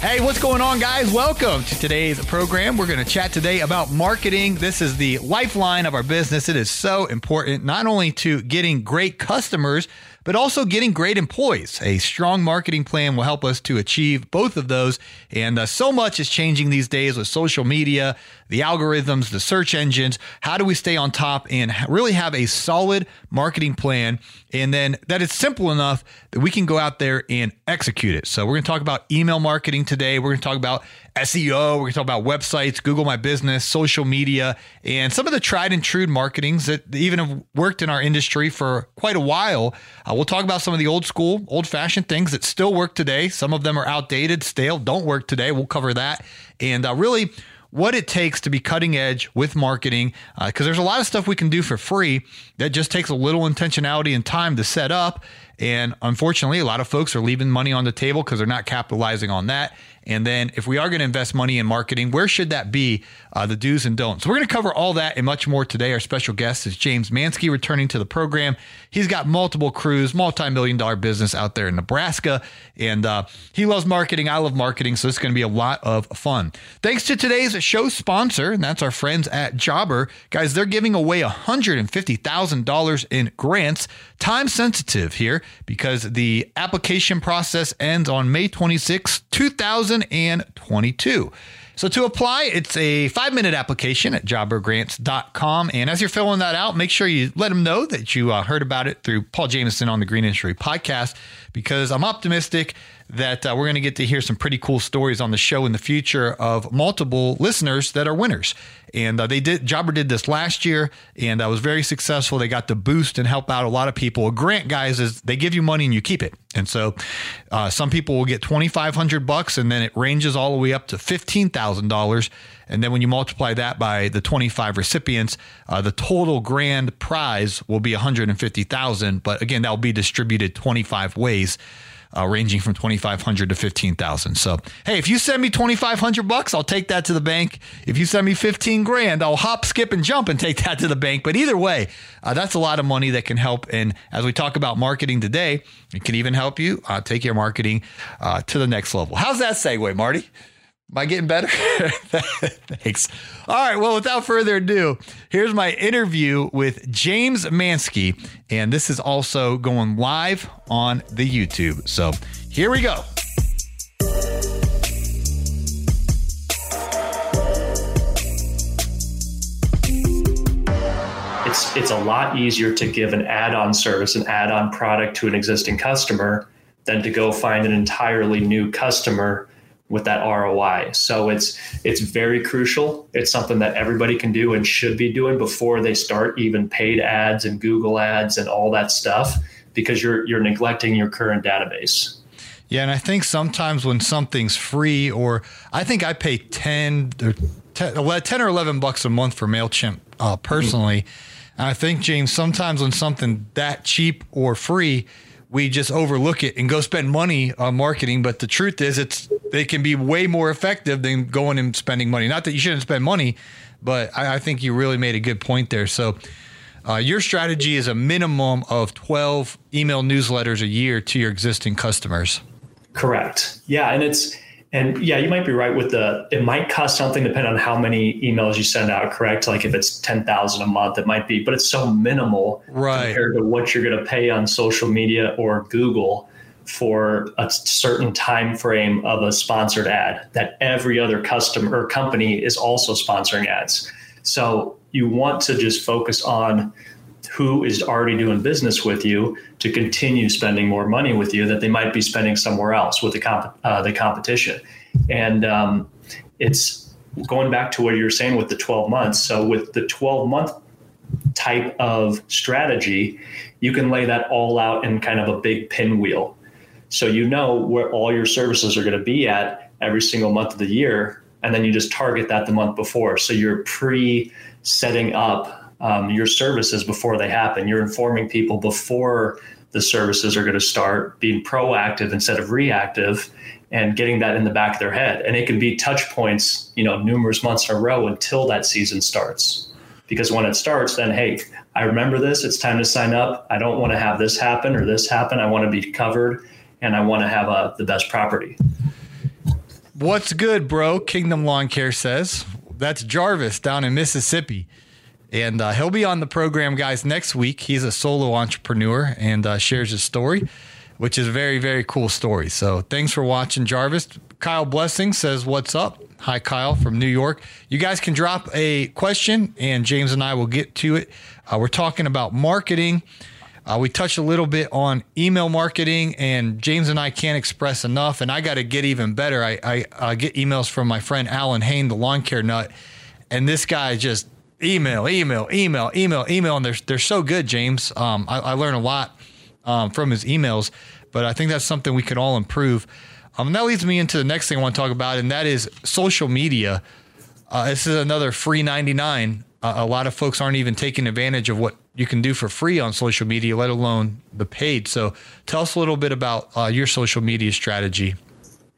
Hey, what's going on, guys? Welcome to today's program. We're going to chat today about marketing. This is the lifeline of our business. It is so important, not only to getting great customers, but also getting great employees. A strong marketing plan will help us to achieve both of those. And uh, so much is changing these days with social media, the algorithms, the search engines. How do we stay on top and really have a solid marketing plan? And then that it's simple enough that we can go out there and execute it. So we're going to talk about email marketing today. We're going to talk about SEO. We're going to talk about websites, Google My Business, social media, and some of the tried and true marketings that even have worked in our industry for quite a while. Uh, we'll talk about some of the old school, old fashioned things that still work today. Some of them are outdated, stale, don't work today. We'll cover that. And uh, really, what it takes to be cutting edge with marketing because uh, there's a lot of stuff we can do for free that just takes a little intentionality and time to set up and unfortunately a lot of folks are leaving money on the table because they're not capitalizing on that and then if we are going to invest money in marketing, where should that be? Uh, the do's and don'ts. So we're going to cover all that and much more today. Our special guest is James Mansky returning to the program. He's got multiple crews, multi-million dollar business out there in Nebraska, and uh, he loves marketing. I love marketing, so it's going to be a lot of fun. Thanks to today's show sponsor, and that's our friends at Jobber. Guys, they're giving away $150,000 in grants, time sensitive here because the application process ends on May 26, 2000. 2022. So to apply, it's a five minute application at jobbergrants.com. And as you're filling that out, make sure you let them know that you uh, heard about it through Paul Jameson on the Green Industry podcast, because I'm optimistic that uh, we're going to get to hear some pretty cool stories on the show in the future of multiple listeners that are winners. And uh, they did, Jobber did this last year and uh, was very successful. They got to boost and help out a lot of people. A grant, guys, is they give you money and you keep it. And so uh, some people will get 2,500 bucks and then it ranges all the way up to $15,000. And then when you multiply that by the 25 recipients, uh, the total grand prize will be 150,000. But again, that will be distributed 25 ways uh, ranging from 2500 to 15000 So, hey, if you send me 2500 bucks, I'll take that to the bank. If you send me 15 grand, I'll hop, skip, and jump and take that to the bank. But either way, uh, that's a lot of money that can help. And as we talk about marketing today, it can even help you uh, take your marketing uh, to the next level. How's that segue, Marty? Am I getting better? Thanks. All right. Well, without further ado, here's my interview with James Mansky. And this is also going live on the YouTube. So here we go. It's, it's a lot easier to give an add-on service, an add-on product to an existing customer than to go find an entirely new customer with that ROI. So it's it's very crucial. It's something that everybody can do and should be doing before they start even paid ads and Google ads and all that stuff because you're you're neglecting your current database. Yeah, and I think sometimes when something's free or I think I pay 10 or 10, 10 or 11 bucks a month for Mailchimp uh, personally. Mm-hmm. I think James sometimes when something that cheap or free we just overlook it and go spend money on marketing. But the truth is, it's they can be way more effective than going and spending money. Not that you shouldn't spend money, but I, I think you really made a good point there. So. Uh, your strategy is a minimum of 12 email newsletters a year to your existing customers. Correct. Yeah. And it's, and yeah, you might be right with the, it might cost something depending on how many emails you send out, correct? Like if it's 10,000 a month, it might be, but it's so minimal right. compared to what you're going to pay on social media or Google for a certain time frame of a sponsored ad that every other customer or company is also sponsoring ads. So you want to just focus on who is already doing business with you to continue spending more money with you that they might be spending somewhere else with the comp- uh, the competition. And um, it's going back to what you were saying with the 12 months. So with the 12 month type of strategy, you can lay that all out in kind of a big pinwheel. So you know where all your services are going to be at every single month of the year. And then you just target that the month before. So you're pre setting up um, your services before they happen. You're informing people before the services are going to start, being proactive instead of reactive and getting that in the back of their head. And it can be touch points, you know, numerous months in a row until that season starts. Because when it starts, then hey, I remember this. It's time to sign up. I don't want to have this happen or this happen. I want to be covered, and I want to have uh, the best property. What's good, bro? Kingdom Lawn Care says that's Jarvis down in Mississippi. And uh, he'll be on the program, guys, next week. He's a solo entrepreneur and uh, shares his story which is a very, very cool story. So thanks for watching, Jarvis. Kyle Blessing says, What's up? Hi, Kyle from New York. You guys can drop a question, and James and I will get to it. Uh, we're talking about marketing. Uh, we touched a little bit on email marketing, and James and I can't express enough. And I got to get even better. I, I uh, get emails from my friend Allyn Hane, the lawn care nut, and this guy just email, email, email, email, email, and they're they're so good, James. Um, I, I learn a lot um, from his emails. But I think that's something we can all improve. Um, and that leads me into the next thing I want to talk about, and that is social media. Uh, this is another free 99. Uh, a lot of folks aren't even taking advantage of what you can do for free on social media, let alone the paid. So tell us a little bit about uh, your social media strategy.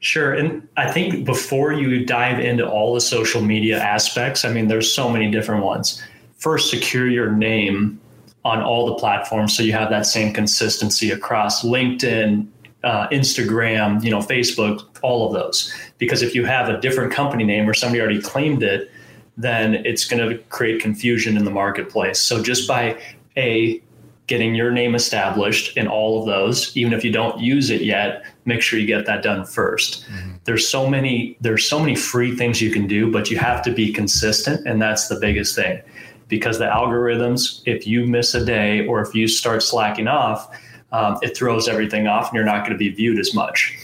Sure. And I think before you dive into all the social media aspects, I mean, there's so many different ones. First, secure your name on all the platforms so you have that same consistency across linkedin uh, instagram you know facebook all of those because if you have a different company name or somebody already claimed it then it's going to create confusion in the marketplace so just by a getting your name established in all of those even if you don't use it yet make sure you get that done 1st mm-hmm. there's so many there's so many free things you can do but you have to be consistent and that's the biggest thing because the algorithms, if you miss a day or if you start slacking off, um, it throws everything off and you're not going to be viewed as much.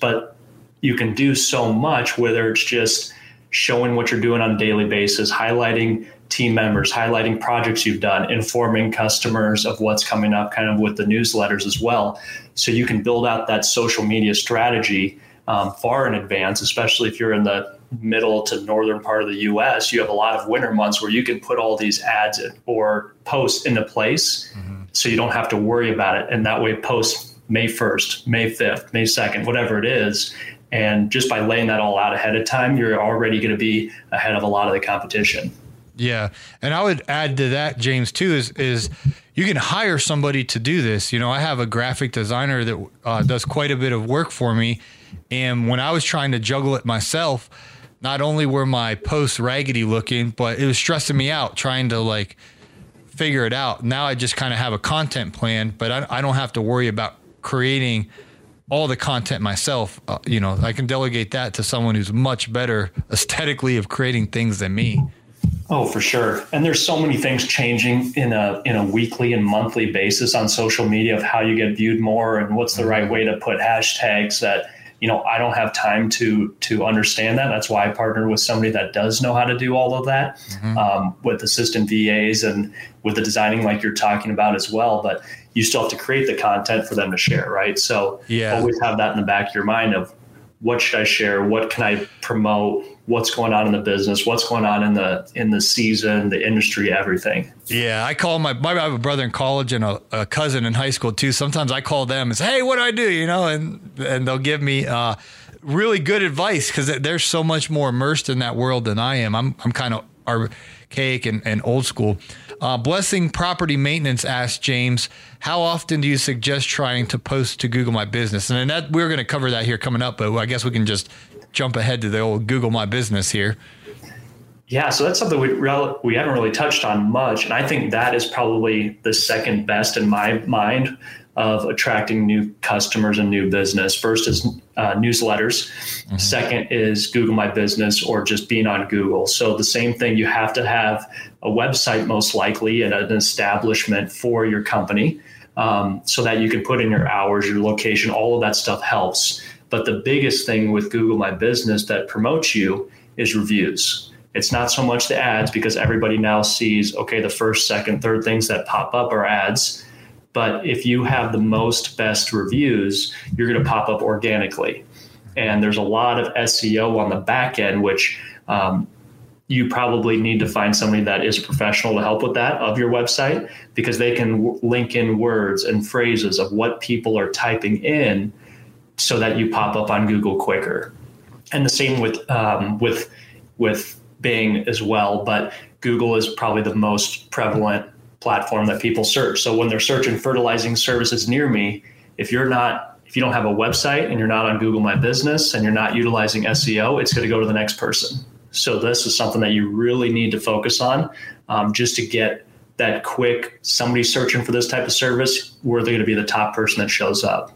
But you can do so much, whether it's just showing what you're doing on a daily basis, highlighting team members, highlighting projects you've done, informing customers of what's coming up, kind of with the newsletters as well. So you can build out that social media strategy um, far in advance, especially if you're in the middle to northern part of the US, you have a lot of winter months where you can put all these ads or posts into place mm-hmm. so you don't have to worry about it. And that way, post May 1st, May 5th, May 2nd, whatever it is. And just by laying that all out ahead of time, you're already going to be ahead of a lot of the competition. Yeah, and I would add to that, James, too, is is you can hire somebody to do this. You know, I have a graphic designer that uh, does quite a bit of work for me, and when I was trying to juggle it myself, not only were my posts raggedy looking, but it was stressing me out trying to like figure it out. Now I just kind of have a content plan, but I, I, don't have to worry about creating all the content myself. Uh, you know, I can delegate that to someone who's much better aesthetically of creating things than me. Oh, for sure. And there's so many things changing in a in a weekly and monthly basis on social media of how you get viewed more and what's the right way to put hashtags that you know i don't have time to to understand that that's why i partnered with somebody that does know how to do all of that mm-hmm. um, with assistant vas and with the designing like you're talking about as well but you still have to create the content for them to share right so yeah. always have that in the back of your mind of what should i share what can i promote what's going on in the business, what's going on in the in the season, the industry, everything. Yeah, I call my, my I have a brother in college and a, a, cousin in high school too. Sometimes I call them and say, "Hey, what do I do?" You know, and and they'll give me uh, really good advice because they're so much more immersed in that world than I am. I'm I'm kind of archaic and, and old school. Uh, Blessing Property Maintenance asked James, "How often do you suggest trying to post to Google My Business?" And that we're going to cover that here coming up, but I guess we can just jump ahead to the old Google My Business here. Yeah, so that's something we rel- we haven't really touched on much, and I think that is probably the second best in my mind of attracting new customers and new business. First is uh, newsletters. Mm-hmm. Second is Google My Business or just being on Google. So the same thing, you have to have a website most likely and an establishment for your company um, so that you can put in your hours, your location, all of that stuff helps. But the biggest thing with Google My Business that promotes you is reviews. It's not so much the ads because everybody now sees, okay, the first, second, third things that pop up are ads. But if you have the most best reviews, you're going to pop up organically. And there's a lot of SEO on the back end, which um, you probably need to find somebody that is a professional to help with that of your website because they can w- link in words and phrases of what people are typing in so that you pop up on Google quicker. And the same with um, with with Bing as well, but Google is probably the most prevalent platform that people search. So when they're searching fertilizing services near me, if you're not if you don't have a website and you're not on Google My Business and you're not utilizing SEO, it's going to go to the next person. So this is something that you really need to focus on, um, just to get that quick. Somebody searching for this type of service, we're going to be the top person that shows up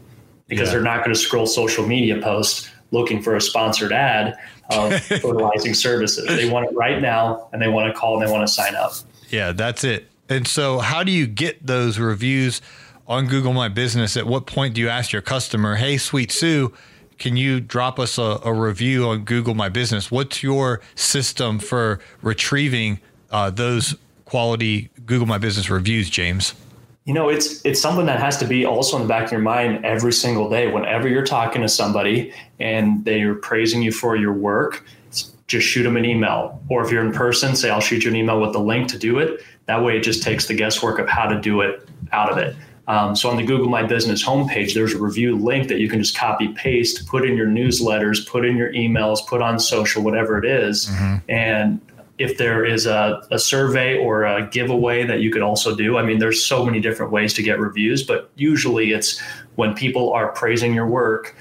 because yeah. they're not going to scroll social media posts looking for a sponsored ad of fertilizing services. They want it right now, and they want to call and they want to sign up. Yeah, that's it. And so, how do you get those reviews on Google My Business? At what point do you ask your customer, "Hey, Sweet Sue"? Can you drop us a, a review on Google My Business? What's your system for retrieving uh, those quality Google My Business reviews, James? you know it's it's something that has to be also in the back of your mind every single day whenever you're talking to somebody and they're praising you for your work just shoot them an email or if you're in person say i'll shoot you an email with the link to do it that way it just takes the guesswork of how to do it out of it um, so on the google my business homepage there's a review link that you can just copy paste put in your newsletters put in your emails put on social whatever it is, mm-hmm. and if there is a, a survey or a giveaway that you could also do. I mean, there's so many different ways to get reviews, but usually it's when people are praising your work,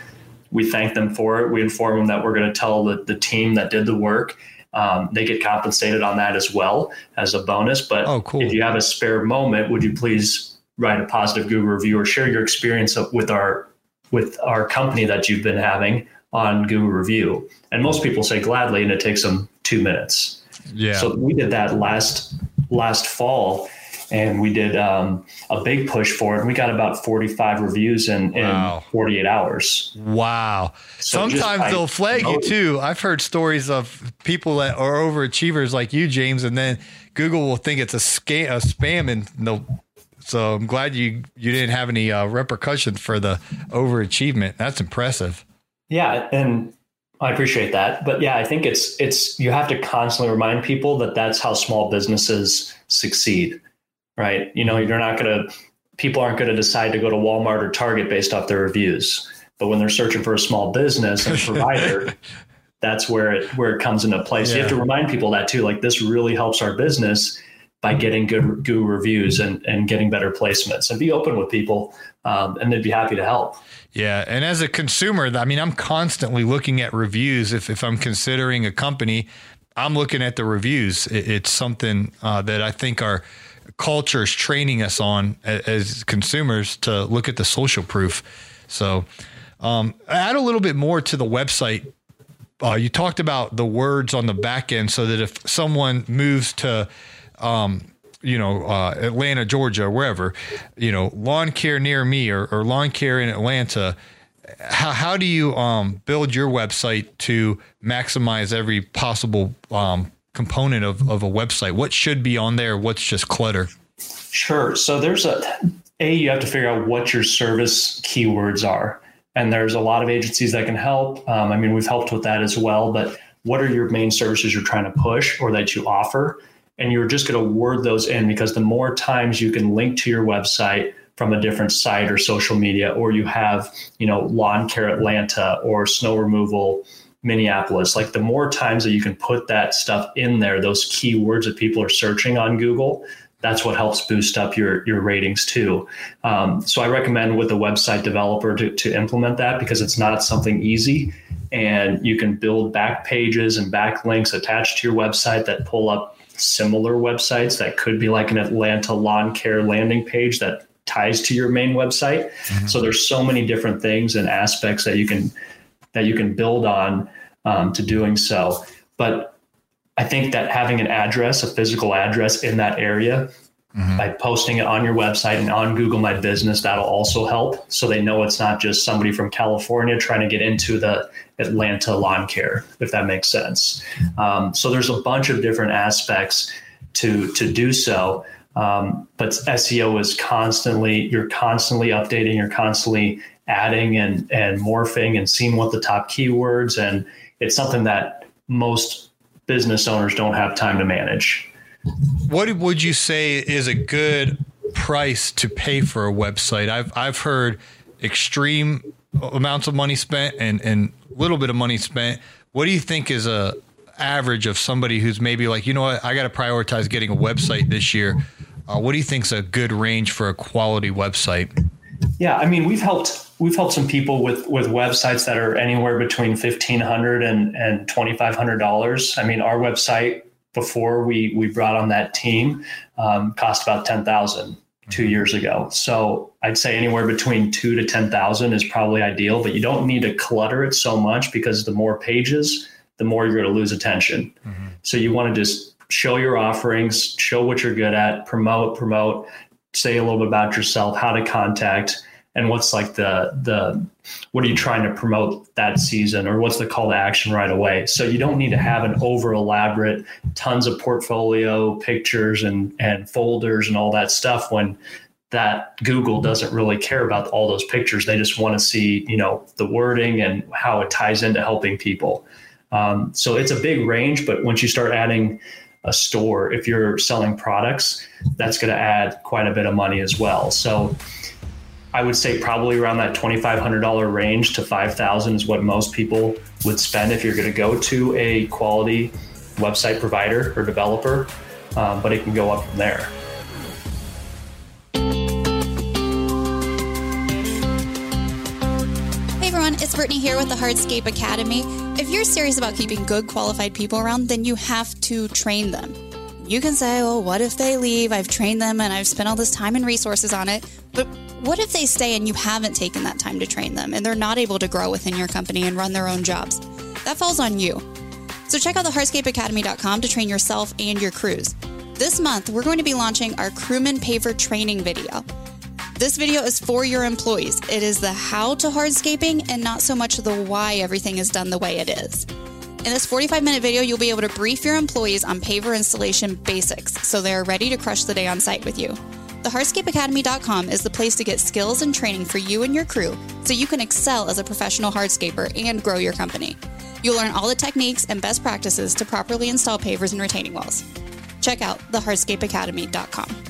we thank them for it. We inform them that we're going to tell the, the team that did the work. Um, they get compensated on that as well as a bonus. But oh, cool. if you have a spare moment, would you please write a positive Google review or share your experience with our with our company that you've been having on Google review? And most people say gladly, and it takes them two minutes. Yeah. So we did that last last fall, and we did um, a big push for it. We got about 45 reviews in, wow. in 48 hours. Wow. So Sometimes they'll flag you too. I've heard stories of people that are overachievers like you, James, and then Google will think it's a, scam, a spam and they'll so I'm glad you you didn't have any uh, repercussions for the overachievement. That's impressive. Yeah, and I appreciate that, but yeah, I think it's it's you have to constantly remind people that that's how small businesses succeed, right? You know, you're not going to people aren't going to decide to go to Walmart or Target based off their reviews, but when they're searching for a small business and provider, that's where it where it comes into place. Yeah. So you have to remind people that too. Like this really helps our business by getting good good reviews and and getting better placements, and be open with people, um, and they'd be happy to help. Yeah. And as a consumer, I mean, I'm constantly looking at reviews. If, if I'm considering a company, I'm looking at the reviews. it's something uh, that I think our culture is training us on as, consumers to look at the social proof. So, um, add a little bit more to the website. Uh, you talked about the words on the back end so that if someone moves to um, you know, uh, Atlanta, Georgia, or wherever, you know, lawn care near me or, or lawn care in Atlanta. How, how do you um, build your website to maximize every possible um, component of, of a website? What should be on there? What's just clutter? Sure. So there's a, a, you have to figure out what your service keywords are. And there's a lot of agencies that can help. Um, I mean, we've helped with that as well, but what are your main services you're trying to push or that you offer? and you're just going to word those in because the more times you can link to your website from a different site or social media or you have you know lawn care atlanta or snow removal minneapolis like the more times that you can put that stuff in there those keywords that people are searching on google that's what helps boost up your your ratings too um, so i recommend with the website developer to, to implement that because it's not something easy and you can build back pages and backlinks attached to your website that pull up similar websites that could be like an Atlanta lawn care landing page that ties to your main website. Mm-hmm. So there's so many different things and aspects that you can that you can build on um, to doing so. But I think that having an address, a physical address in that area, Mm-hmm. By posting it on your website and on Google My Business, that'll also help. So they know it's not just somebody from California trying to get into the Atlanta lawn care, if that makes sense. Um, so there's a bunch of different aspects to to do so. Um, but SEO is constantly you're constantly updating, you're constantly adding and and morphing and seeing what the top keywords and it's something that most business owners don't have time to manage. What would you say is a good price to pay for a website? I've I've heard extreme amounts of money spent and and little bit of money spent. What do you think is a average of somebody who's maybe like, you know what, I got to prioritize getting a website this year. Uh, what do you think is a good range for a quality website? Yeah, I mean, we've helped we've helped some people with with websites that are anywhere between fifteen hundred and and twenty five hundred dollars. I mean, our website before we we brought on that team um, cost about ten thousand two years ago. So I'd say anywhere between two to ten thousand is probably ideal, but you don't need to clutter it so much because the more pages, the more you're going to lose attention. Mm-hmm. So you want to just show your offerings, show what you're good at, promote, promote, say a little bit about yourself, how to contact, and what's like the the what are you trying to promote that season or what's the call to action right away? So you don't need to have an over elaborate tons of portfolio pictures and and folders and all that stuff when that google doesn't really care about all those pictures. They just want to see you know the wording and how it ties into helping people. Um, so it's a big range but once you start adding a store if you're selling products that's going to add quite a bit of money as well. So I would say probably around that $2,500 range to 5,000 is what most people would spend if you're going to go to a quality website provider or developer, um, but it can go up from there. Hey everyone, it's Brittany here with the Hardscape Academy. If you're serious about keeping good qualified people around, then you have to train them. You can say, well, what if they leave? I've trained them and I've spent all this time and resources on it. But what if they stay and you haven't taken that time to train them and they're not able to grow within your company and run their own jobs? That falls on you. So check out the hardscapeacademy.com to train yourself and your crews. This month, we're going to be launching our crewman paver training video. This video is for your employees. It is the how to hardscaping and not so much the why everything is done the way it is. In this 45 minute video, you'll be able to brief your employees on paver installation basics so they're ready to crush the day on site with you. TheHardscapeAcademy.com is the place to get skills and training for you and your crew so you can excel as a professional hardscaper and grow your company. You'll learn all the techniques and best practices to properly install pavers and retaining walls. Check out thehardscapeacademy.com.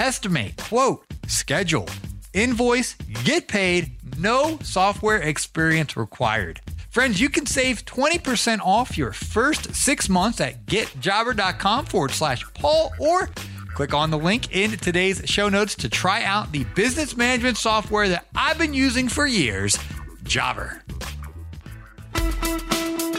estimate, quote, schedule, invoice, get paid, no software experience required. Friends, you can save 20% off your first six months at getjobber.com forward slash Paul or click on the link in today's show notes to try out the business management software that I've been using for years, Jobber.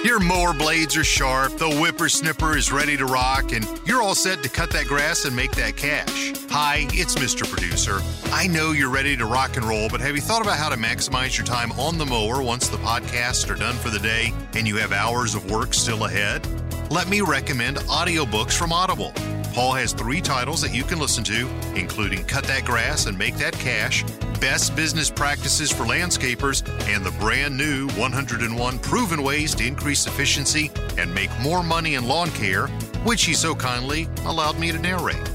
Your mower blades are sharp, the whippersnipper is ready to rock, and you're all set to cut that grass and make that cash. Hi, it's Mr. Producer. I know you're ready to rock and roll, but have you thought about how to maximize your time on the mower once the podcasts are done for the day and you have hours of work still ahead? Let me recommend audiobooks from Audible. Paul has three titles that you can listen to, including Cut That Grass and Make That Cash, Best Business Practices for Landscapers, and the brand new 101 Proven Ways to Increase Efficiency and Make More Money in Lawn Care, which he so kindly allowed me to narrate.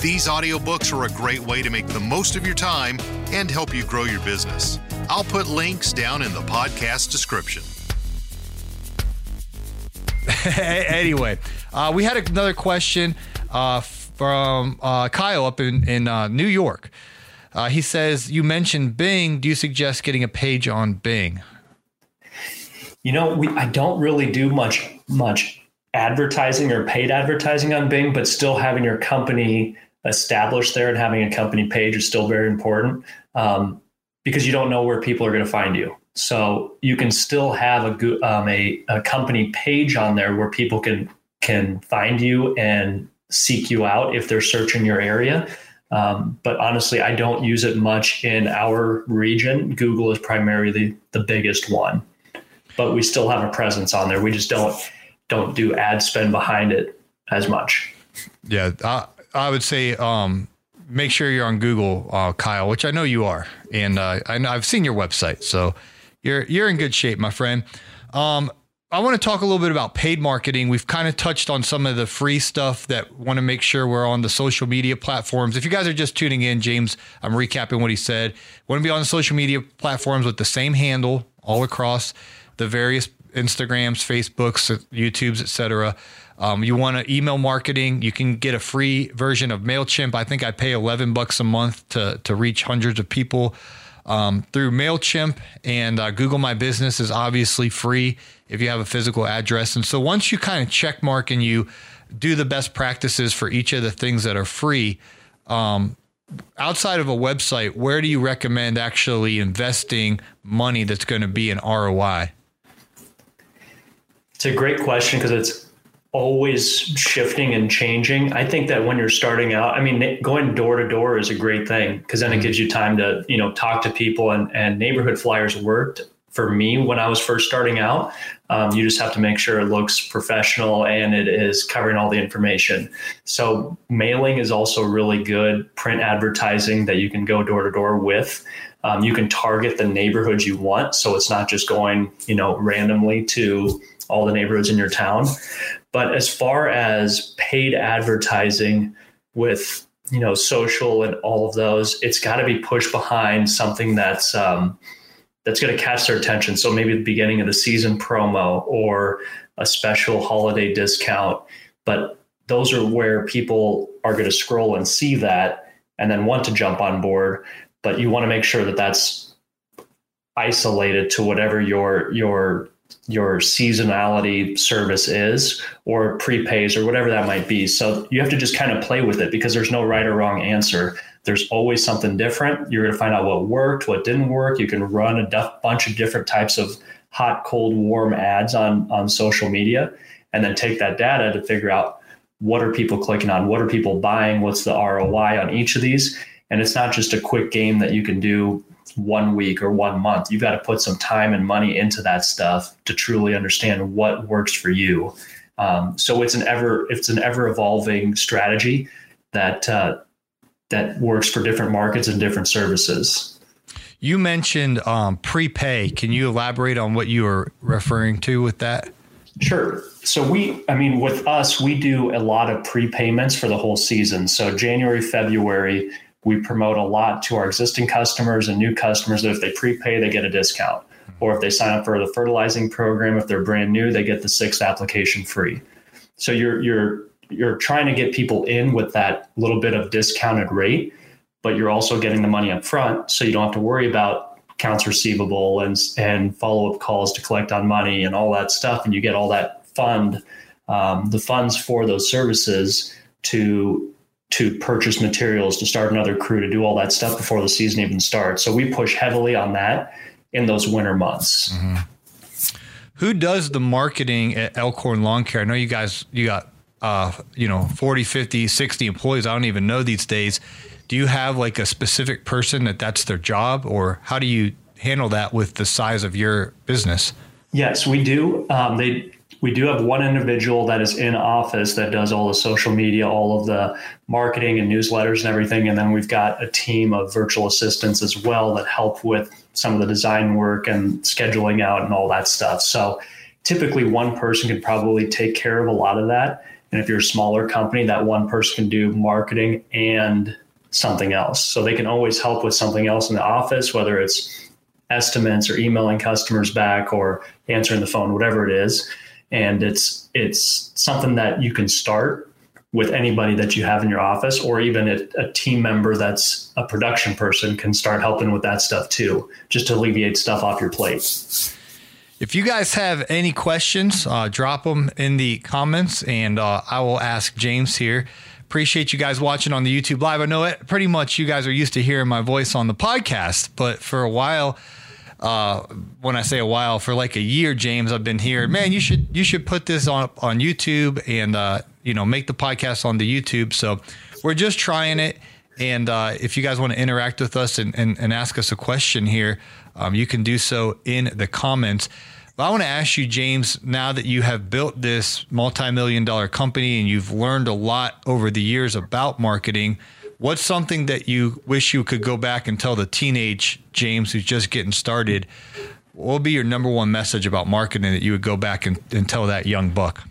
These audiobooks are a great way to make the most of your time and help you grow your business. I'll put links down in the podcast description. anyway, uh, we had another question uh, from uh, Kyle up in, in uh, New York. Uh, he says, You mentioned Bing. Do you suggest getting a page on Bing? You know, we I don't really do much much advertising or paid advertising on Bing, but still having your company established there and having a company page is still very important um, because you don't know where people are going to find you. So you can still have a, um, a a company page on there where people can can find you and seek you out if they're searching your area. Um, but honestly, I don't use it much in our region. Google is primarily the biggest one, but we still have a presence on there. We just don't don't do ad spend behind it as much. Yeah, I, I would say um, make sure you're on Google, uh, Kyle, which I know you are, and uh, I I've seen your website, so you're you're in good shape, my friend. Um, I want to talk a little bit about paid marketing. We've kind of touched on some of the free stuff that want to make sure we're on the social media platforms. If you guys are just tuning in, James, I'm recapping what he said. Want to be on the social media platforms with the same handle all across the various Instagrams, Facebooks, YouTubes, etc. Um, you want to email marketing? You can get a free version of Mailchimp. I think I pay 11 bucks a month to to reach hundreds of people um, through Mailchimp and uh, Google My Business is obviously free if you have a physical address. And so once you kind of check mark and you do the best practices for each of the things that are free, um, outside of a website, where do you recommend actually investing money that's going to be an ROI? It's a great question because it's always shifting and changing. I think that when you're starting out, I mean, going door to door is a great thing because then it mm-hmm. gives you time to, you know, talk to people and, and neighborhood flyers worked for me when I was first starting out. Um, you just have to make sure it looks professional and it is covering all the information. So mailing is also really good print advertising that you can go door to door with. Um, you can target the neighborhoods you want, so it's not just going, you know, randomly to all the neighborhoods in your town. But as far as paid advertising with you know social and all of those, it's got to be pushed behind something that's um, that's going to catch their attention. So maybe the beginning of the season promo or a special holiday discount. But those are where people are going to scroll and see that and then want to jump on board. But you want to make sure that that's isolated to whatever your your your seasonality service is or prepays or whatever that might be. So you have to just kind of play with it because there's no right or wrong answer. There's always something different. You're going to find out what worked, what didn't work. You can run a bunch of different types of hot, cold, warm ads on on social media and then take that data to figure out what are people clicking on, what are people buying, what's the ROI on each of these. And it's not just a quick game that you can do one week or one month. You've got to put some time and money into that stuff to truly understand what works for you. Um, so it's an ever it's an ever evolving strategy that uh, that works for different markets and different services. You mentioned um, prepay. Can you elaborate on what you were referring to with that? Sure. So we, I mean, with us, we do a lot of prepayments for the whole season. So January, February, we promote a lot to our existing customers and new customers that if they prepay, they get a discount. Or if they sign up for the fertilizing program, if they're brand new, they get the sixth application free. So you're you're you're trying to get people in with that little bit of discounted rate, but you're also getting the money up front, so you don't have to worry about accounts receivable and and follow up calls to collect on money and all that stuff, and you get all that fund, um, the funds for those services to to purchase materials, to start another crew, to do all that stuff before the season even starts. So we push heavily on that in those winter months. Mm-hmm. Who does the marketing at Elkhorn Lawn Care? I know you guys, you got, uh, you know, 40, 50, 60 employees. I don't even know these days. Do you have like a specific person that that's their job or how do you handle that with the size of your business? Yes, we do. Um, they we do have one individual that is in office that does all the social media, all of the marketing and newsletters and everything. And then we've got a team of virtual assistants as well that help with some of the design work and scheduling out and all that stuff. So typically one person can probably take care of a lot of that. And if you're a smaller company, that one person can do marketing and something else. So they can always help with something else in the office, whether it's estimates or emailing customers back or answering the phone, whatever it is. And it's it's something that you can start with anybody that you have in your office, or even a, a team member that's a production person can start helping with that stuff too, just to alleviate stuff off your plate. If you guys have any questions, uh, drop them in the comments, and uh, I will ask James here. Appreciate you guys watching on the YouTube Live. I know it pretty much you guys are used to hearing my voice on the podcast, but for a while, uh, when I say a while, for like a year, James, I've been here. Man, you should you should put this on on YouTube and uh, you know make the podcast on the YouTube. So we're just trying it. And uh, if you guys want to interact with us and, and, and ask us a question here, um, you can do so in the comments. But I want to ask you, James, now that you have built this multi million dollar company and you've learned a lot over the years about marketing, what's something that you wish you could go back and tell the teenage James who's just getting started? What would be your number one message about marketing that you would go back and, and tell that young buck?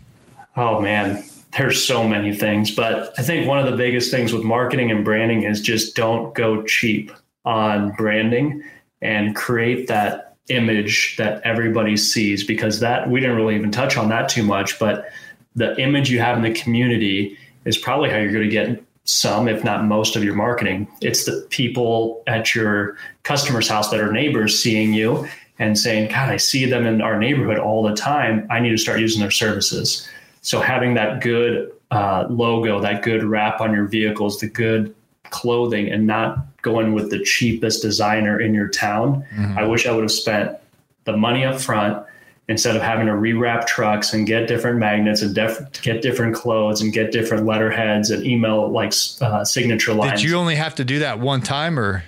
Oh, man there's so many things, but I think one of the biggest things with marketing and branding is just don't go cheap on branding and create that image that everybody sees because that we didn't really even touch on that too much but the image you have in the community is probably how you're going to get some if not most of your marketing. It's the people at your customer's house that are neighbors seeing you and saying god i see them in our neighborhood all the time. I need to start using their services. So having that good uh, logo that good wrap on your vehicles the good clothing and not going with the cheapest designer in your town. Mm-hmm. I wish I would have spent the money up front instead of having to rewrap trucks and get different magnets and def- get different clothes and get different letterheads and email like uh, signature lines. Did you only have to do that one time or?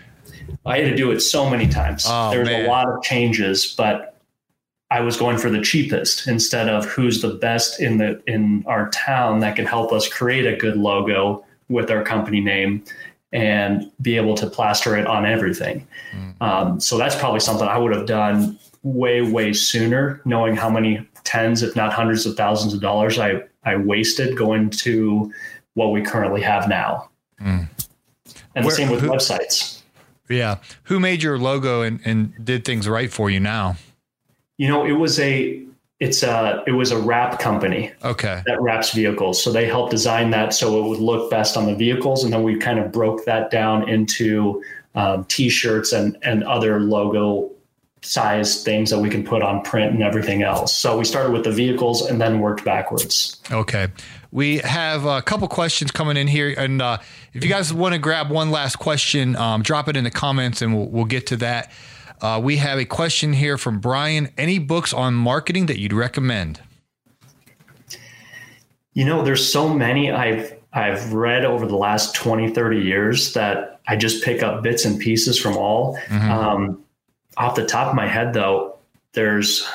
I had to do it so many times. Oh, There's a lot of changes, but I was going for the cheapest instead of who's the best in the in our town that can help us create a good logo with our company name and be able to plaster it on everything. Mm. Um, so that's probably something I would have done way, way sooner, knowing how many tens, if not hundreds of thousands of dollars I, I wasted going to what we currently have now. Mm. And Where, the same with who, websites. Yeah. Who made your logo and, and did things right for you now? You know, it was a it's a it was a wrap company okay. that wraps vehicles. So they helped design that so it would look best on the vehicles. And then we kind of broke that down into um, t-shirts and and other logo size things that we can put on print and everything else. So we started with the vehicles and then worked backwards. Okay. We have a couple questions coming in here. And uh, if you guys want to grab one last question um, drop it in the comments and we'll, we'll get to that uh, we have a question here from Brian. Any books on marketing that you'd recommend? You know, there's so many I've I've read over the last 20, 30 years that I just pick up bits and pieces from all. Mm-hmm. Um, off the top of my head, though, there's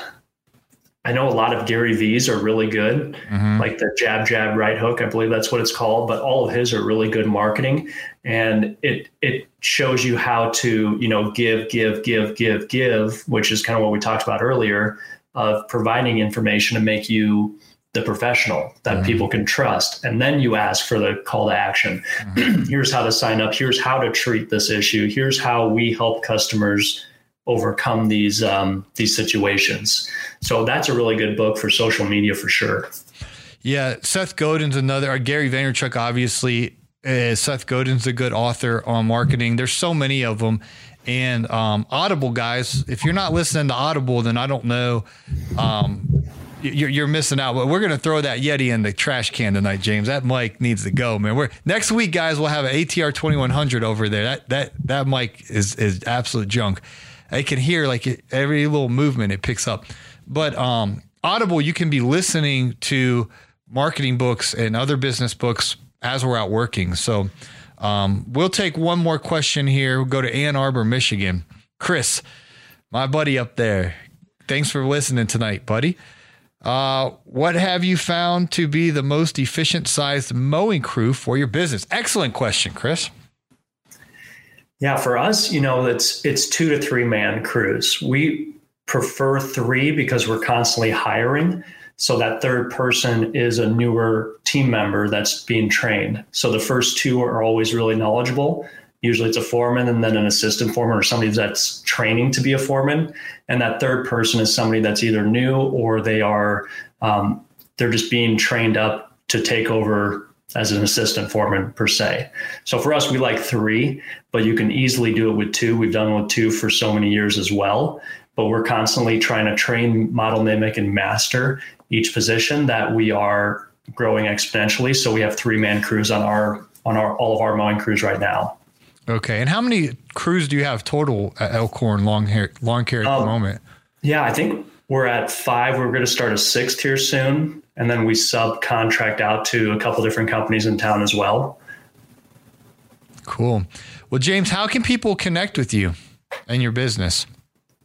I know a lot of Gary V's are really good, mm-hmm. like the jab jab right hook. I believe that's what it's called. But all of his are really good marketing, and it it shows you how to you know give give give give give, which is kind of what we talked about earlier of providing information to make you the professional that mm-hmm. people can trust. And then you ask for the call to action. Mm-hmm. Here's how to sign up. Here's how to treat this issue. Here's how we help customers overcome these um, these situations. So that's a really good book for social media for sure. Yeah, Seth Godin's another. Uh, Gary Vaynerchuk, obviously, uh, Seth Godin's a good author on marketing. There's so many of them. And um, Audible guys, if you're not listening to Audible, then I don't know. Um, you're, you're, missing out. But we're going to throw that Yeti in the trash can tonight, James. That mic needs to go, man. We're next week, guys. We'll have an ATR 2100 over there. That that that mic is is absolute junk. I can hear like every little movement it picks up. But um, Audible, you can be listening to marketing books and other business books as we're out working. So um, we'll take one more question here. We'll go to Ann Arbor, Michigan. Chris, my buddy up there. Thanks for listening tonight, buddy. Uh, what have you found to be the most efficient sized mowing crew for your business? Excellent question, Chris. Yeah, for us, you know, it's it's two to three man crews. We prefer three because we're constantly hiring. So that third person is a newer team member that's being trained. So the first two are always really knowledgeable. Usually it's a foreman and then an assistant foreman or somebody that's training to be a foreman. And that third person is somebody that's either new or they are um, they're just being trained up to take over as an assistant foreman per se. So for us, we like three, but you can easily do it with two. We've done with two for so many years as well. But we're constantly trying to train, model, mimic, and master each position that we are growing exponentially. So we have three man crews on our on our all of our mowing crews right now. Okay, and how many crews do you have total at Elkhorn Long Hair Lawn Care at um, the moment? Yeah, I think we're at five. We're going to start a sixth here soon, and then we subcontract out to a couple different companies in town as well. Cool. Well, James, how can people connect with you and your business?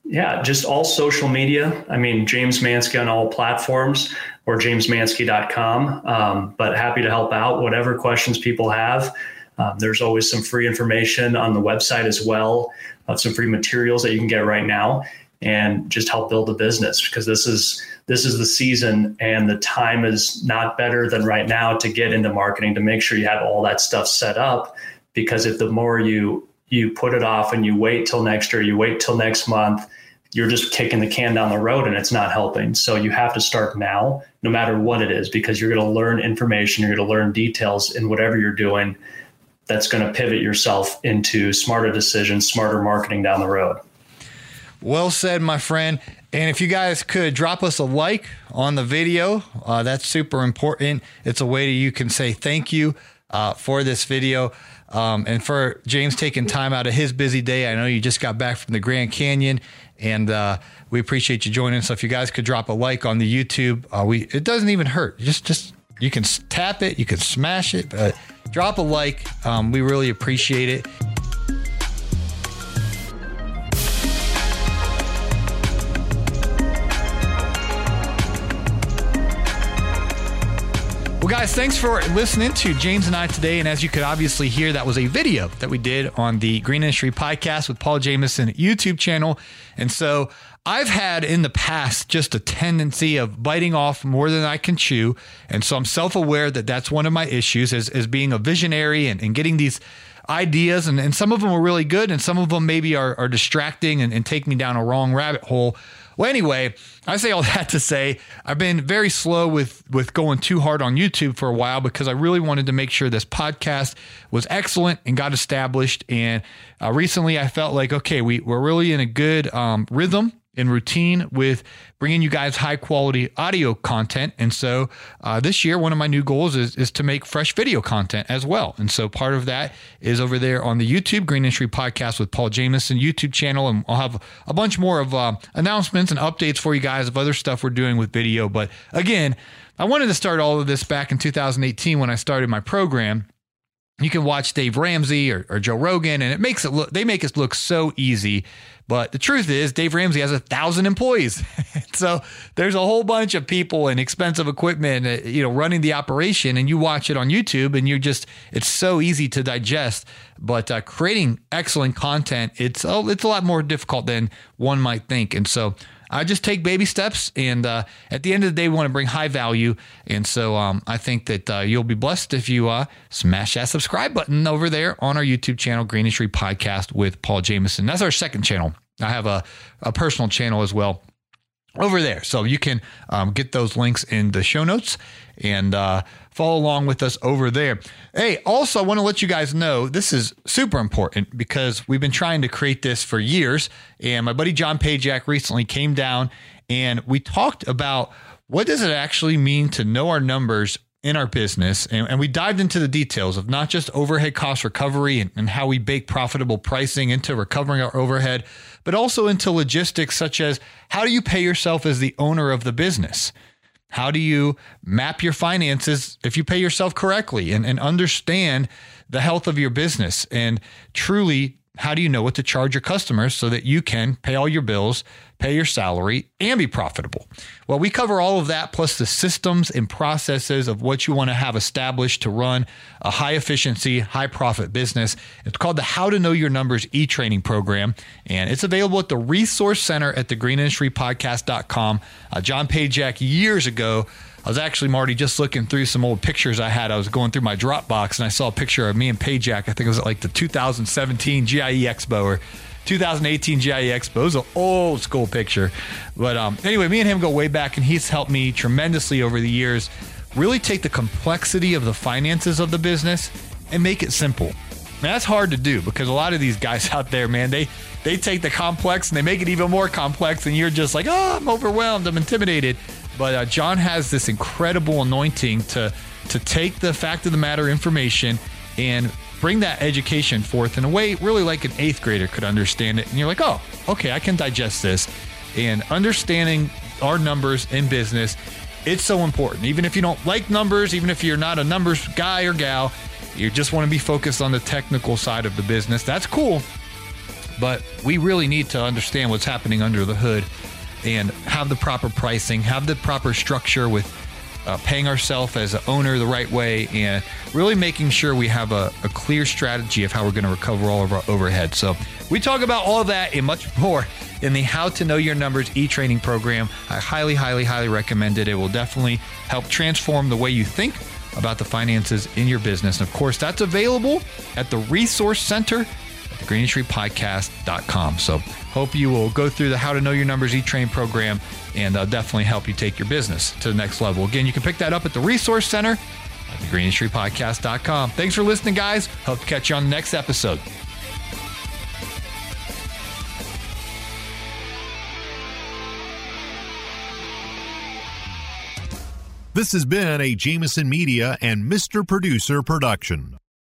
Yeah, just all social media. I mean, James Manske on all platforms or jamesmanske.com. Um, but happy to help out whatever questions people have. Um, there's always some free information on the website as well of some free materials that you can get right now and just help build a business because this is this is the season and the time is not better than right now to get into marketing to make sure you have all that stuff set up. Because if the more you you put it off and you wait till next year you wait till next month you're just kicking the can down the road and it's not helping. So you have to start now no matter what it is because you're going to learn information you're going to learn details in whatever you're doing that's going to pivot yourself into smarter decisions smarter marketing down the road. Well said, my friend. And if you guys could drop us a like on the video, uh, that's super important. It's a way that you can say thank you uh, for this video. Um, and for James taking time out of his busy day, I know you just got back from the Grand Canyon, and uh, we appreciate you joining. So if you guys could drop a like on the YouTube, uh, we it doesn't even hurt. Just just you can tap it, you can smash it, but drop a like. Um, we really appreciate it. Guys, thanks for listening to James and I today. And as you could obviously hear, that was a video that we did on the Green Industry Podcast with Paul Jamison YouTube channel. And so I've had in the past just a tendency of biting off more than I can chew. And so I'm self aware that that's one of my issues as, as being a visionary and, and getting these ideas. And, and some of them are really good, and some of them maybe are, are distracting and, and take me down a wrong rabbit hole. Well, anyway, I say all that to say I've been very slow with with going too hard on YouTube for a while because I really wanted to make sure this podcast was excellent and got established. And uh, recently, I felt like okay, we we're really in a good um, rhythm in routine with bringing you guys high quality audio content. And so uh, this year, one of my new goals is, is to make fresh video content as well. And so part of that is over there on the YouTube Green Industry Podcast with Paul Jamison YouTube channel. And I'll have a bunch more of uh, announcements and updates for you guys of other stuff we're doing with video. But again, I wanted to start all of this back in 2018 when I started my program you can watch Dave Ramsey or, or, Joe Rogan, and it makes it look they make us look so easy. But the truth is, Dave Ramsey has a thousand employees, so there's a whole bunch of people and expensive equipment, uh, you know, running the operation. And you watch it on YouTube, and you're just it's so easy to digest. But uh, creating excellent content, it's oh, it's a lot more difficult than one might think. And so I just take baby steps, and uh, at the end of the day, we want to bring high value. And so um, I think that uh, you'll be blessed if you uh, smash that subscribe button over there on our YouTube channel, Green Podcast with Paul Jamison. That's our second channel. I have a, a personal channel as well over there. So you can um, get those links in the show notes and uh, follow along with us over there. Hey, also, I want to let you guys know this is super important because we've been trying to create this for years. And my buddy John Pajak recently came down and we talked about what does it actually mean to know our numbers in our business. And, and, we dived into the details of not just overhead cost recovery and, and how we bake profitable pricing into recovering our overhead, but also into logistics such as how do you pay yourself as the owner of the business? How do you map your finances if you pay yourself correctly and, and understand the health of your business and truly how do you know what to charge your customers so that you can pay all your bills, pay your salary, and be profitable? Well, we cover all of that plus the systems and processes of what you want to have established to run a high efficiency, high profit business. It's called the How to Know Your Numbers e training program, and it's available at the Resource Center at thegreenindustrypodcast.com. Uh, John Pajak years ago I was actually, Marty, just looking through some old pictures I had. I was going through my Dropbox and I saw a picture of me and Pajak. I think it was at like the 2017 GIE Expo or 2018 GIE Expo. It was an old school picture. But um, anyway, me and him go way back, and he's helped me tremendously over the years really take the complexity of the finances of the business and make it simple. Now, that's hard to do because a lot of these guys out there, man, they they take the complex and they make it even more complex, and you're just like, oh, I'm overwhelmed, I'm intimidated. But uh, John has this incredible anointing to to take the fact of the matter information and bring that education forth in a way really like an eighth grader could understand it. And you're like, oh, okay, I can digest this. And understanding our numbers in business, it's so important. Even if you don't like numbers, even if you're not a numbers guy or gal, you just want to be focused on the technical side of the business. That's cool. But we really need to understand what's happening under the hood and have the proper pricing, have the proper structure with uh, paying ourselves as an owner the right way, and really making sure we have a, a clear strategy of how we're going to recover all of our overhead. So we talk about all that and much more in the How to Know Your Numbers e-training program. I highly, highly, highly recommend it. It will definitely help transform the way you think about the finances in your business. And of course, that's available at the Resource Center at thegreenindustrypodcast.com. So Hope you will go through the How to Know Your Numbers E-Train program and uh, definitely help you take your business to the next level. Again, you can pick that up at the Resource Center at thegreenindustrypodcast.com. Thanks for listening, guys. Hope to catch you on the next episode. This has been a Jamison Media and Mr. Producer production.